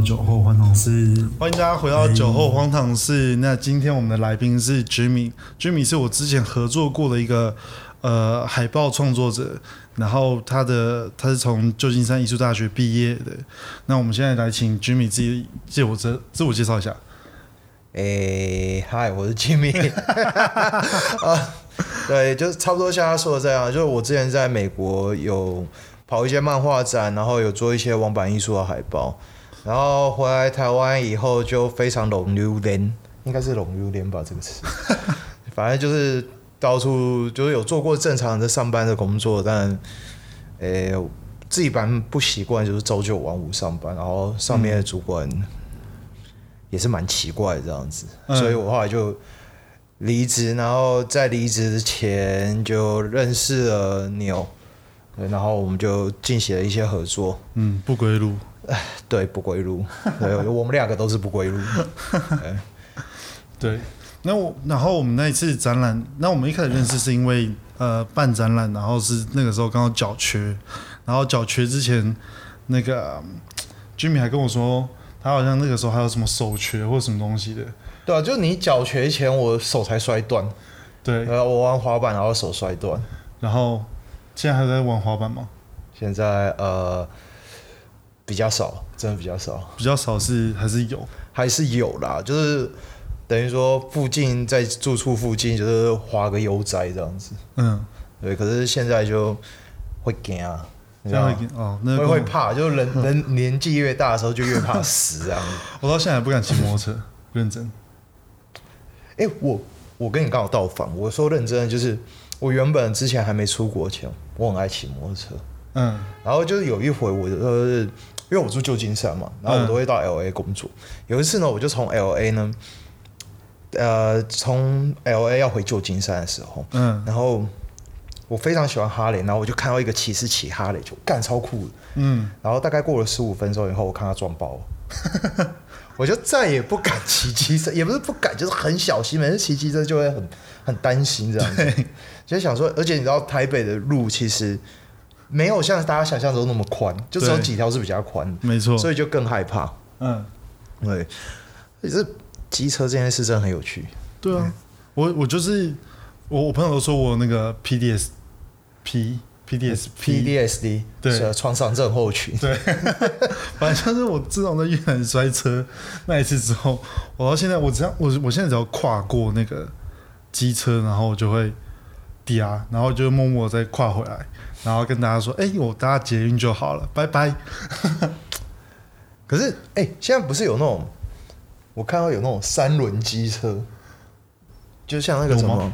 到酒后荒唐事，欢迎大家回到酒后荒唐事。那今天我们的来宾是 Jimmy，Jimmy 是我之前合作过的一个呃海报创作者，然后他的他是从旧金山艺术大学毕业的。那我们现在来请 Jimmy 自己自我自自我介绍一下。诶，嗨，我是 Jimmy。啊，对，就是差不多像他说的这样，就是我之前在美国有跑一些漫画展，然后有做一些网版艺术的海报，然后回来台湾以后就非常龙溜连，应该是龙溜连吧这个词，反正就是到处就是有做过正常的上班的工作，但诶自己蛮不习惯，就是朝九晚五上班，然后上面的主管。也是蛮奇怪的这样子，所以我后来就离职，然后在离职之前就认识了牛，对，然后我们就进行了一些合作。嗯，不归路。哎，对，不归路。对，我们两个都是不归路。对，那我然后我们那一次展览，那我们一开始认识是因为呃办展览，然后是那个时候刚好脚缺，然后脚缺之前，那个 Jimmy 还跟我说。他好像那个时候还有什么手瘸或什么东西的，对啊，就你脚瘸前，我手才摔断。对，呃，我玩滑板然后手摔断，然后现在还在玩滑板吗？现在呃比较少，真的比较少。比较少是还是有，还是有啦，就是等于说附近在住处附近就是划个悠哉这样子。嗯，对，可是现在就会惊啊。这样会哦，那会会怕，就是人 人年纪越大的时候就越怕死这样。我到现在还不敢骑摩托车，认真。哎，我我跟你刚好倒反，我说认真的就是，我原本之前还没出国前，我很爱骑摩托车。嗯。然后就是有一回，我呃，因为我住旧金山嘛，然后我都会到 L A 工作。有一次呢，我就从 L A 呢，呃，从 L A 要回旧金山的时候，嗯，然后。我非常喜欢哈雷，然后我就看到一个骑士骑哈雷，就干超酷的。嗯，然后大概过了十五分钟以后，我看他撞包了，我就再也不敢骑机车，也不是不敢，就是很小心。每次骑机车就会很很担心这样子，就想说，而且你知道台北的路其实没有像大家想象中那么宽，就只有几条是比较宽，没错，所以就更害怕。嗯，对，也是机车这件事真的很有趣。对啊，我我就是我我朋友都说我那个 PDS。P P D S P D S D 对。创伤症候群。对，反正就是我自从在越南摔车那一次之后，我到现在我只要我我现在只要跨过那个机车，然后我就会然后就默默再跨回来，然后跟大家说：“哎，我搭捷运就好了，拜拜。”可是哎，现在不是有那种我看到有那种三轮机车，就像那个什么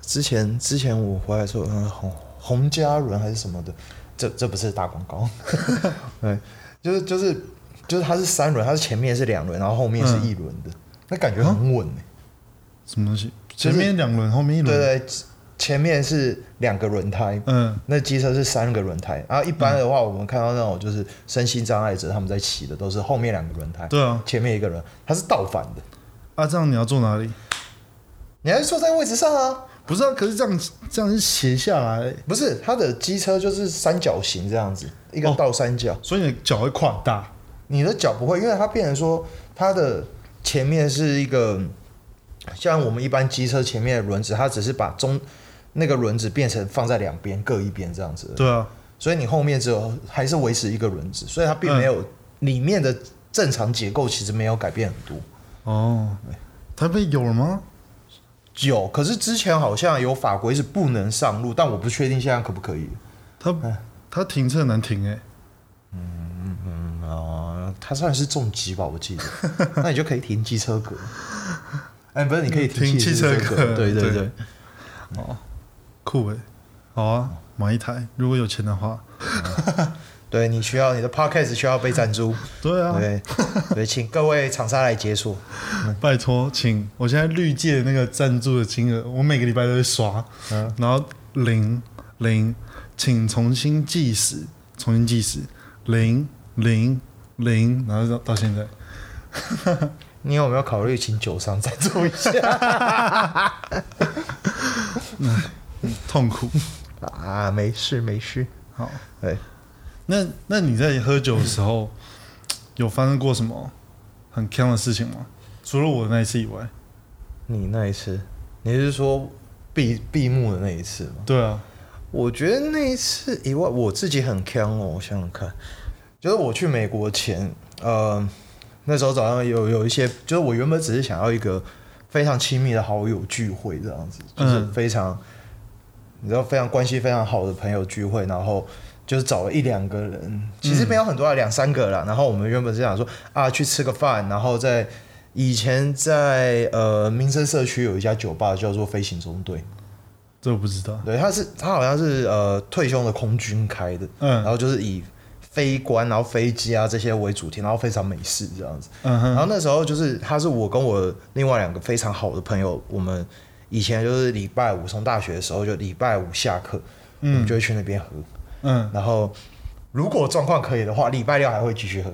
之前之前我回来的时候，嗯，红。洪家轮还是什么的，这这不是打广告，对，就是就是就是它是三轮，它是前面是两轮，然后后面是一轮的，那感觉很稳哎。什么东西？前面两轮，后面一轮？对对，前面是两个轮胎，嗯，那机车是三个轮胎，然后一般的话，我们看到那种就是身心障碍者他们在骑的都是后面两个轮胎，对啊，前面一个人，它是倒反的。啊，这样你要坐哪里？你还是坐在位置上啊。不是啊，可是这样这样是斜下来，不是它的机车就是三角形这样子，一个倒三角，所以你的脚会跨大，你的脚不会，因为它变成说它的前面是一个像我们一般机车前面的轮子，它只是把中那个轮子变成放在两边各一边这样子，对啊，所以你后面只有还是维持一个轮子，所以它并没有里面的正常结构其实没有改变很多哦，台北有了吗？有，可是之前好像有法规是不能上路，但我不确定现在可不可以。他他停车难停哎。嗯嗯哦，他算是重机吧，我记得。那你就可以停机车格。哎，不是，你可以停汽车格。对对对。哦，酷哎，好啊，买一台，如果有钱的话。对你需要你的 podcast 需要被赞助，对啊，对，对，请各位厂商来解锁，拜托，请我现在绿界那个赞助的金额，我每个礼拜都会刷，嗯，然后零零，请重新计时，重新计时，零零零，然后到到现在，你有没有考虑请酒商赞助一下？痛苦 啊，没事没事，好，对。那那你在喝酒的时候，有发生过什么很坑的事情吗？除了我那一次以外，你那一次，你是说闭闭幕的那一次吗？对啊，我觉得那一次以外，我自己很坑哦。我想想看，就是我去美国前，呃，那时候早上有有一些，就是我原本只是想要一个非常亲密的好友聚会这样子，就是非常，你知道非常关系非常好的朋友聚会，然后就是找了一两个人，其实没有很多啊，两三个啦。然后我们原本是想说啊，去吃个饭，然后在。以前在呃民生社区有一家酒吧叫做飞行中队，这我不知道。对，他是他好像是呃退休的空军开的，嗯，然后就是以飞官然后飞机啊这些为主题，然后非常美式这样子。嗯哼。然后那时候就是他是我跟我另外两个非常好的朋友，我们以前就是礼拜五从大学的时候就礼拜五下课，嗯，就会去那边喝，嗯，然后如果状况可以的话，礼拜六还会继续喝。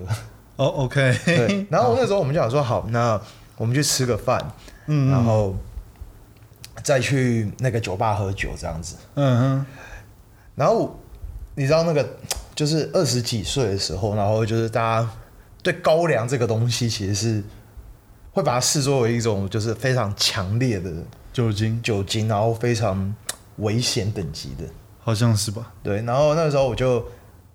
哦，OK。对，然后那时候我们就想说，好，那我们去吃个饭，嗯，然后再去那个酒吧喝酒这样子。嗯哼。然后你知道那个就是二十几岁的时候，然后就是大家对高粱这个东西其实是会把它视作为一种就是非常强烈的酒精，酒精，然后非常危险等级的，好像是吧？对。然后那个时候我就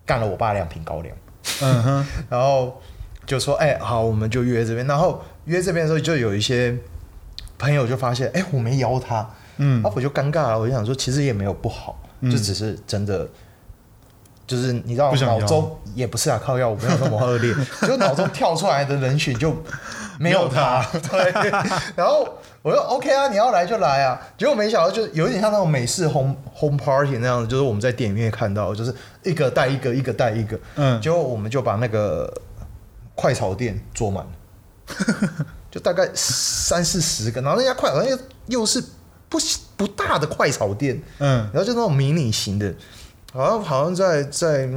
干了我爸两瓶高粱。嗯哼。然后。就说哎好，我们就约这边。然后约这边的时候，就有一些朋友就发现，哎，我没邀他，嗯，那我就尴尬了。我就想说，其实也没有不好，就只是真的，就是你知道，脑中也不是啊，靠药，我没有那么恶劣，就脑中跳出来的人群就没有他。对，然后我说 OK 啊，你要来就来啊。结果没想到，就有一点像那种美式 home home party 那样子，就是我们在电影院看到，就是一个带一个，一个带一个，嗯，结果我们就把那个。快炒店坐满。了，就大概三四十个，然后那家快炒店又是不不大的快炒店，嗯，然后就那种迷你型的，好像好像在在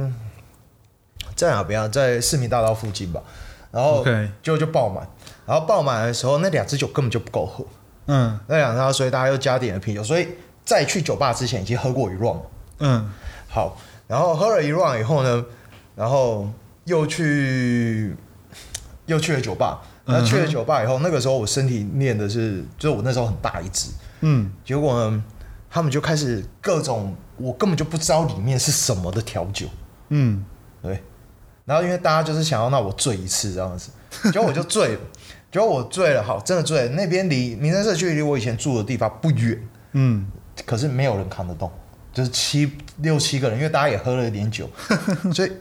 在哪边啊？在市民大道附近吧，然后就就爆满，然后爆满的时候，那两支酒根本就不够喝，嗯，那两支，所以大家又加点了啤酒，所以在去酒吧之前已经喝过一 round，嗯，好，然后喝了一 round 以后呢，然后又去。又去了酒吧，那去了酒吧以后，那个时候我身体练的是，就是我那时候很大一只，嗯，结果呢，他们就开始各种我根本就不知道里面是什么的调酒，嗯，对，然后因为大家就是想要让我醉一次这样子，结果我就醉了，结果我醉了，好，真的醉了。那边离民生社区离我以前住的地方不远，嗯，可是没有人扛得动，就是七六七个人，因为大家也喝了一点酒，所以，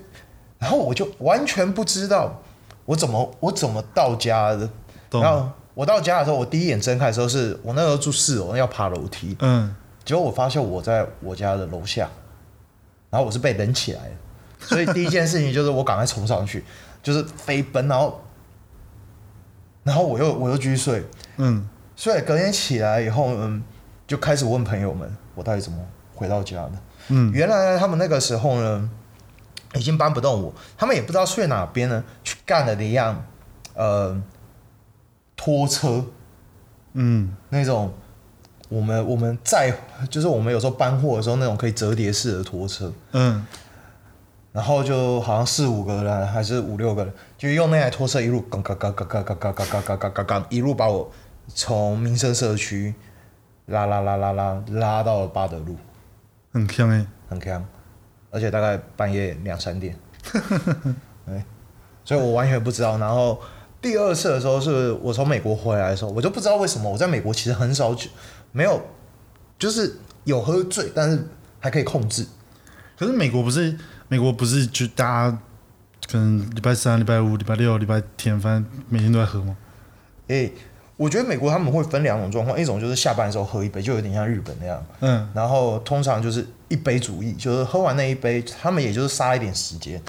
然后我就完全不知道。我怎么我怎么到家的？然后我到家的时候，我第一眼睁开的时候，是我那时候住四楼，要爬楼梯。嗯，结果我发现我在我家的楼下，然后我是被冷起来的，所以第一件事情就是我赶快冲上去，就是飞奔，然后，然后我又我又继续睡。嗯，所以隔天起来以后，嗯，就开始问朋友们，我到底怎么回到家的？嗯，原来他们那个时候呢。已经搬不动我，他们也不知道睡哪边呢，去干了一样，呃，拖车，嗯，那种我们我们在就是我们有时候搬货的时候那种可以折叠式的拖车，嗯，然后就好像四五个人还是五六个人，就用那台拖车一路嘎嘎嘎嘎嘎嘎嘎嘎嘎嘎嘎嘎一路把我从民生社区拉拉拉拉拉拉到了巴德路，很强哎，很强。而且大概半夜两三点，哎，所以我完全不知道。然后第二次的时候是我从美国回来的时候，我就不知道为什么我在美国其实很少酒，没有，就是有喝醉，但是还可以控制。可是美国不是美国不是就大家可能礼拜三、礼拜五、礼拜六、礼拜天，反正每天都在喝吗？哎。我觉得美国他们会分两种状况，一种就是下班的时候喝一杯，就有点像日本那样。嗯。然后通常就是一杯主义，就是喝完那一杯，他们也就是杀一点时间，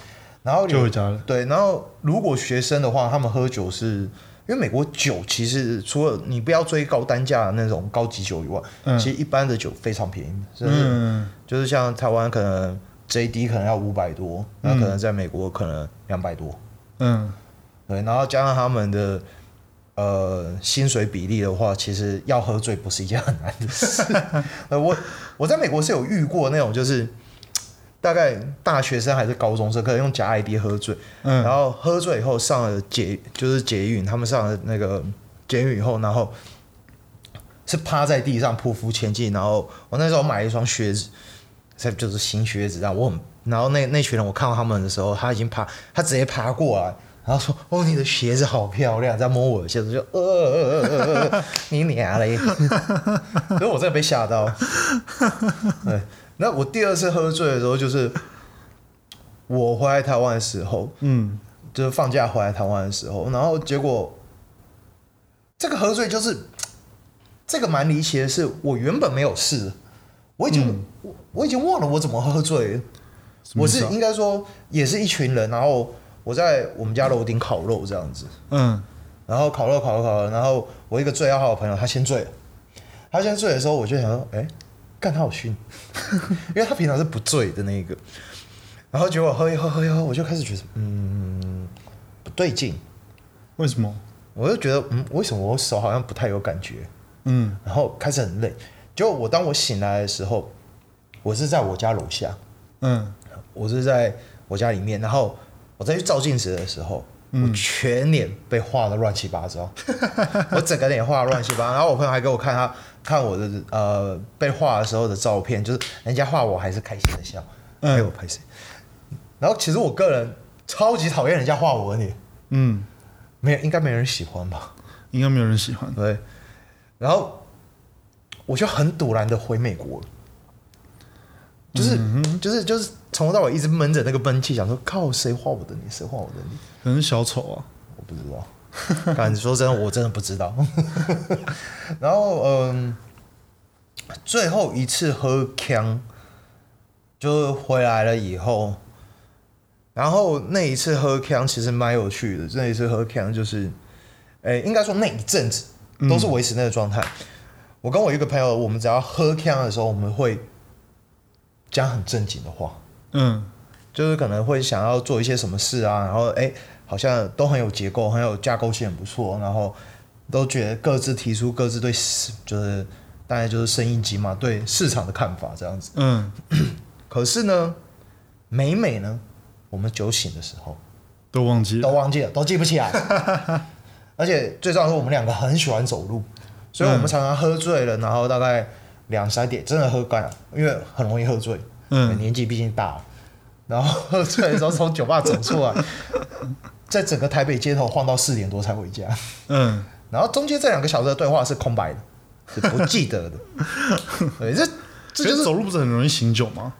然后就回家了。对。然后如果学生的话，他们喝酒是因为美国酒其实除了你不要追高单价的那种高级酒以外，其实一般的酒非常便宜。嗯。就是像台湾可能 J D 可能要五百多，那可能在美国可能两百多。嗯。对，然后加上他们的。呃，薪水比例的话，其实要喝醉不是一件很难的事。呃，我我在美国是有遇过那种，就是大概大学生还是高中生，可能用假 ID 喝醉，嗯，然后喝醉以后上了捷，就是捷运，他们上了那个捷运以后，然后是趴在地上匍匐前进，然后我那时候买了一双靴子，才就是新靴子，然后我很，然后那那群人我看到他们的时候，他已经爬，他直接爬过来。然后说：“哦，你的鞋子好漂亮。”在摸我的鞋子，就呃呃呃呃，你娘嘞！所以我真的被吓到。对，那我第二次喝醉的时候，就是我回来台湾的时候，嗯，就是放假回来台湾的时候，然后结果这个喝醉就是这个蛮离奇的是，我原本没有事，我已经我我已经忘了我怎么喝醉，我是应该说也是一群人，然后。我在我们家楼顶烤肉这样子，嗯，然后烤肉烤肉烤肉，然后我一个最要好的朋友他先醉了，他先醉的时候我就想说，哎，干他好熏，因为他平常是不醉的那一个，然后结果喝一喝喝一喝，我就开始觉得，嗯，不对劲，为什么？我就觉得，嗯，为什么我手好像不太有感觉？嗯，然后开始很累，结果我当我醒来的时候，我是在我家楼下，嗯，我是在我家里面，然后。我再去照镜子的时候，我全脸被画的乱七八糟，我整个脸画的乱七八糟。然后我朋友还给我看他看我的呃被画的时候的照片，就是人家画我还是开心的笑，给我拍谁？然后其实我个人超级讨厌人家画我的脸，嗯，没有应该没人喜欢吧？应该没有人喜欢。对，然后我就很堵然的回美国了。就是就是就是从头到尾一直闷着那个闷气，想说靠谁画我的你，谁画我的你？可能小丑啊，我不知道。敢说真的，我真的不知道。然后嗯，最后一次喝枪就回来了以后，然后那一次喝枪其实蛮有趣的。那一次喝枪就是，诶，应该说那一阵子都是维持那个状态。我跟我一个朋友，我们只要喝枪的时候，我们会。讲很正经的话，嗯，就是可能会想要做一些什么事啊，然后哎，好像都很有结构，很有架构性，很不错，然后都觉得各自提出各自对市，就是大概就是生意机嘛，对市场的看法这样子，嗯，可是呢，每每呢，我们酒醒的时候都忘记，都忘记了，都记不起来，而且最重要是，我们两个很喜欢走路，所以我们常常喝醉了，然后大概。两三点真的喝干了，因为很容易喝醉。嗯，年纪毕竟大了，然后喝醉的时候从酒吧走出来，在整个台北街头晃到四点多才回家。嗯，然后中间这两个小时的对话是空白的，是不记得的。对，这这就是走路不是很容易醒酒吗？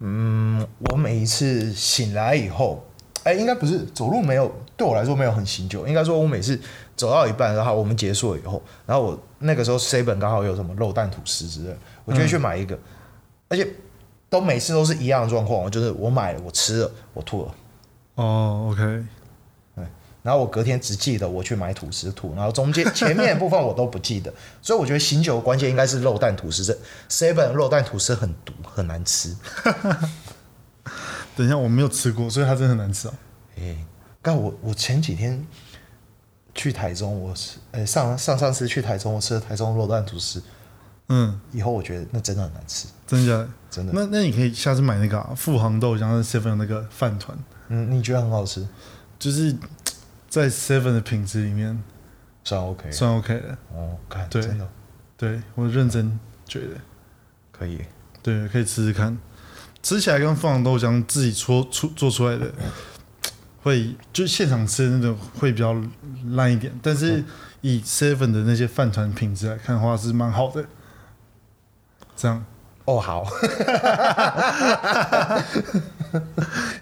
嗯，我每一次醒来以后，哎，应该不是走路没有，对我来说没有很醒酒。应该说，我每次走到一半，然后我们结束了以后，然后我。那个时候本刚好有什么肉蛋吐司之类，我就去买一个，而且都每次都是一样的状况，就是我买了，我吃了，我吐了。哦，OK，对，然后我隔天只记得我去买吐司吐，然后中间前面部分我都不记得，所以我觉得醒酒关键应该是肉蛋吐司。这本肉蛋吐司很毒，很难吃。等一下，我没有吃过，所以它真的很难吃哦。哎，但我我前几天。去台中，我吃，呃，上上上次去台中，我吃了台中肉蛋吐司，嗯，以后我觉得那真的很难吃，真的真的。那那你可以下次买那个啊富航豆浆的 seven 那个饭团，嗯，你觉得很好吃？就是在 seven 的品质里面算 OK，算 OK 的哦，看，真的，对我认真觉得可以，对，可以吃吃看，吃起来跟富航豆浆自己搓出做出来的。会就现场吃的那种会比较烂一点，但是以 seven 的那些饭团品质来看的话是蛮好的。这样哦，好，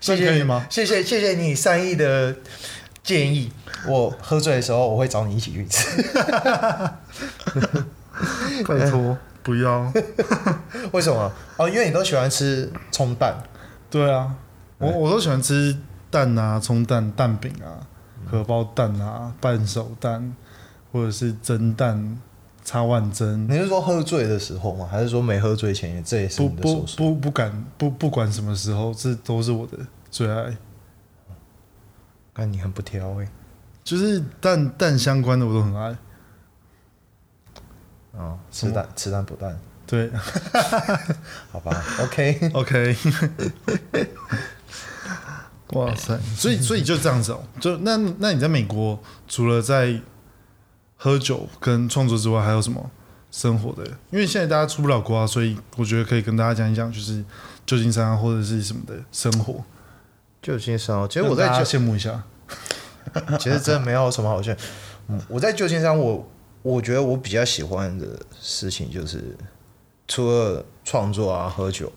谢谢可以吗？谢谢谢谢你善意的建议，我喝醉的时候我会找你一起去吃。拜托 不要，为什么？哦，因为你都喜欢吃葱蛋。对啊，我我都喜欢吃。蛋啊，葱蛋、蛋饼啊，荷包蛋啊，半熟蛋，或者是蒸蛋、插万蒸。你是说喝醉的时候吗？还是说没喝醉前也这也是不不不不敢不不管什么时候，这都是我的最爱。看你很不挑哎，就是蛋蛋相关的我都很爱。哦，吃蛋吃蛋补蛋，对，好吧，OK OK。哇塞！所以 所以就这样子哦，就那那你在美国除了在喝酒跟创作之外，还有什么生活的？因为现在大家出不了国啊，所以我觉得可以跟大家讲一讲，就是旧金山或者是什么的生活。旧金山，其实我在羡慕一下。其实真的没有什么好羡慕，我在旧金山，我我觉得我比较喜欢的事情就是，除了创作啊，喝酒。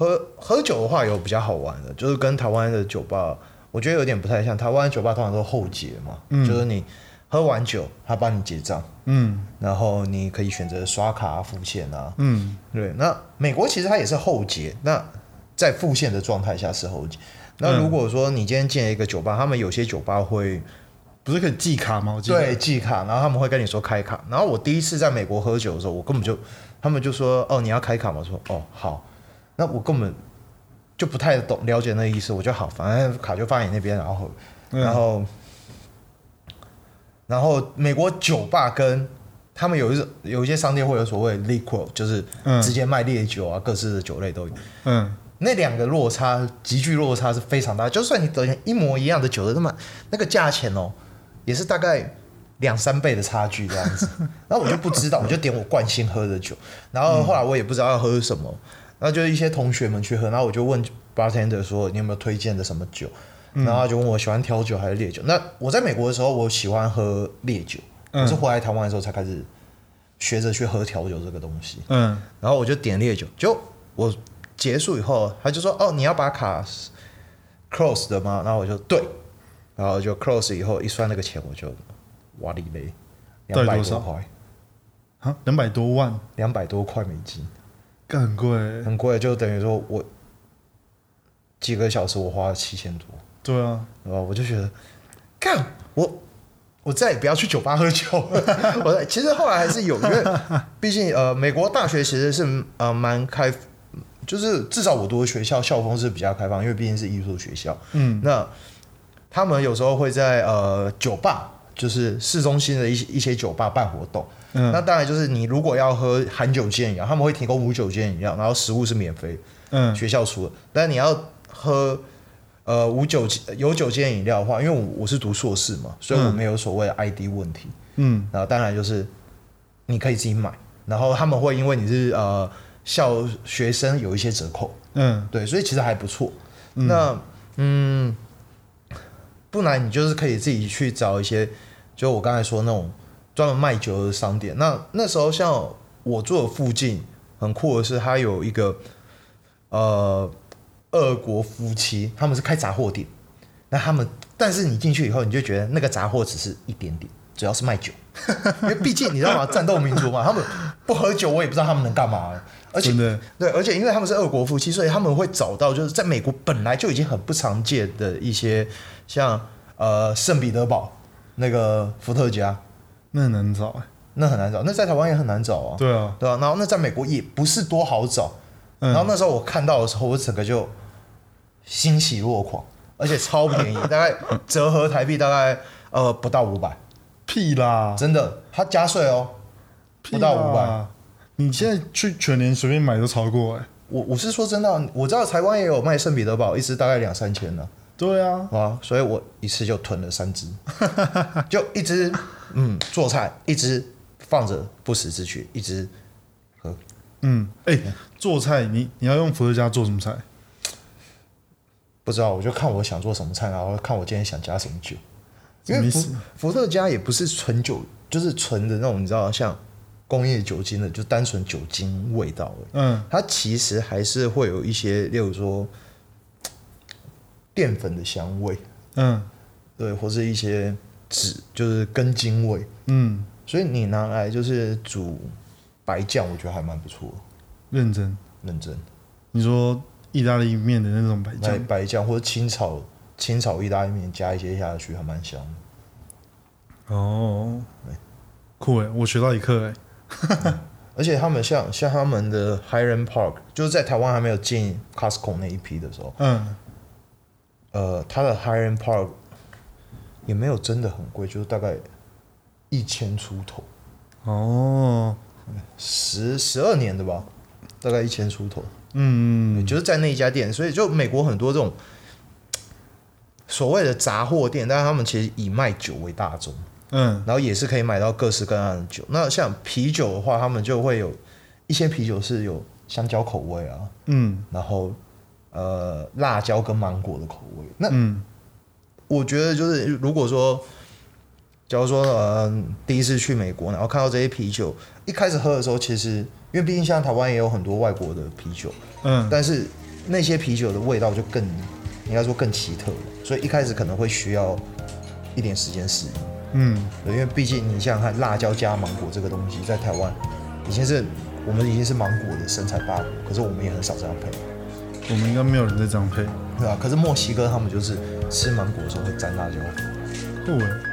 喝喝酒的话有比较好玩的，就是跟台湾的酒吧，我觉得有点不太像。台湾酒吧通常都后结嘛，就是你喝完酒，他帮你结账，嗯，然后你可以选择刷卡付现啊，嗯，对。那美国其实它也是后结，那在付现的状态下是后结。那如果说你今天进了一个酒吧，他们有些酒吧会不是可以寄卡吗？对，寄卡，然后他们会跟你说开卡。然后我第一次在美国喝酒的时候，我根本就他们就说哦你要开卡吗？我说哦好。那我根本就不太懂了解那意思，我就好，反正卡就放你那边，然后，然后，然后美国酒吧跟他们有一种有一些商店会有所谓 liquor，就是直接卖烈酒啊，各式的酒类都有。嗯，那两个落差，急剧落差是非常大。就算你等一模一样的酒的，那么那个价钱哦，也是大概两三倍的差距这样子。然后我就不知道，我就点我惯性喝的酒，然后后来我也不知道要喝什么。然后就一些同学们去喝，然后我就问 bartender 说：“你有没有推荐的什么酒？”然后他就问我喜欢调酒还是烈酒。那我在美国的时候，我喜欢喝烈酒，我是回来台湾的时候才开始学着去喝调酒这个东西。嗯，然后我就点烈酒，就我结束以后，他就说：“哦，你要把卡 close 的吗？”然后我就对，然后就 close 以后一算那个钱，我就哇哩嘞，两百多块啊，两百多万，两百多块美金。很贵，很贵，就等于说我几个小时我花了七千多。对啊，对吧？我就觉得，干我我再也不要去酒吧喝酒了。我其实后来还是有，因为 毕竟呃，美国大学其实是呃蛮开，就是至少我读的学校校风是比较开放，因为毕竟是艺术学校。嗯，那他们有时候会在呃酒吧，就是市中心的一些一些酒吧办活动。嗯。那当然就是你如果要喝含酒精饮料，他们会提供无酒精饮料，然后食物是免费，嗯，学校出的。但你要喝呃无酒精有酒精饮料的话，因为我我是读硕士嘛，所以我没有所谓的 ID 问题，嗯，然后当然就是你可以自己买，然后他们会因为你是呃校学生有一些折扣，嗯，对，所以其实还不错。那嗯，不然你就是可以自己去找一些，就我刚才说那种。专门卖酒的商店，那那时候像我住的附近很酷的是，它有一个呃俄国夫妻，他们是开杂货店。那他们，但是你进去以后，你就觉得那个杂货只是一点点，主要是卖酒，因为毕竟你知道吗？战斗民族嘛，他们不喝酒，我也不知道他们能干嘛。而且对，而且因为他们是俄国夫妻，所以他们会找到就是在美国本来就已经很不常见的一些，像呃圣彼得堡那个伏特加。那很难找哎，那很难找，那在台湾也很难找啊。对啊，对啊，然后那在美国也不是多好找。然后那时候我看到的时候，我整个就欣喜若狂，而且超便宜，大概折合台币大概呃不到五百。屁啦！真的，它加税哦，不到五百。你现在去全年随便买都超过哎。我我是说真的，我知道台湾也有卖圣彼得堡，一支大概两三千呢。对啊，啊，所以我一次就囤了三只，就一只。嗯，做菜一只放着不时之需，一只喝。嗯，哎，做菜你你要用伏特加做什么菜？不知道，我就看我想做什么菜，然后看我今天想加什么酒。因为伏伏特加也不是纯酒，就是纯的那种，你知道，像工业酒精的，就单纯酒精味道。嗯，它其实还是会有一些，例如说淀粉的香味。嗯，对，或是一些。纸就是根茎味，嗯，所以你拿来就是煮白酱，我觉得还蛮不错。认真认真，你说意大利面的那种白酱，白酱或者清炒清炒意大利面加一些下去，还蛮香的。哦，酷哎，我学到一课哎。而且他们像像他们的 Highland Park，就是在台湾还没有进 Costco 那一批的时候，嗯，呃，它的 Highland Park。也没有真的很贵，就是大概一千出头。哦，十十二年的吧，大概一千出头。嗯，就是在那一家店，所以就美国很多这种所谓的杂货店，但是他们其实以卖酒为大宗。嗯，然后也是可以买到各式各样的酒。那像啤酒的话，他们就会有一些啤酒是有香蕉口味啊，嗯，然后呃辣椒跟芒果的口味。那嗯，我觉得就是如果说，假如说呃第一次去美国，然后看到这些啤酒，一开始喝的时候，其实因为毕竟像台湾也有很多外国的啤酒，嗯，但是那些啤酒的味道就更应该说更奇特，所以一开始可能会需要一点时间适应。嗯，因为毕竟你想想看，辣椒加芒果这个东西，在台湾已经是我们已经是芒果的生产大国，可是我们也很少这样配。我们应该没有人在这样配，对啊？可是墨西哥他们就是吃芒果的时候会沾辣椒。不闻。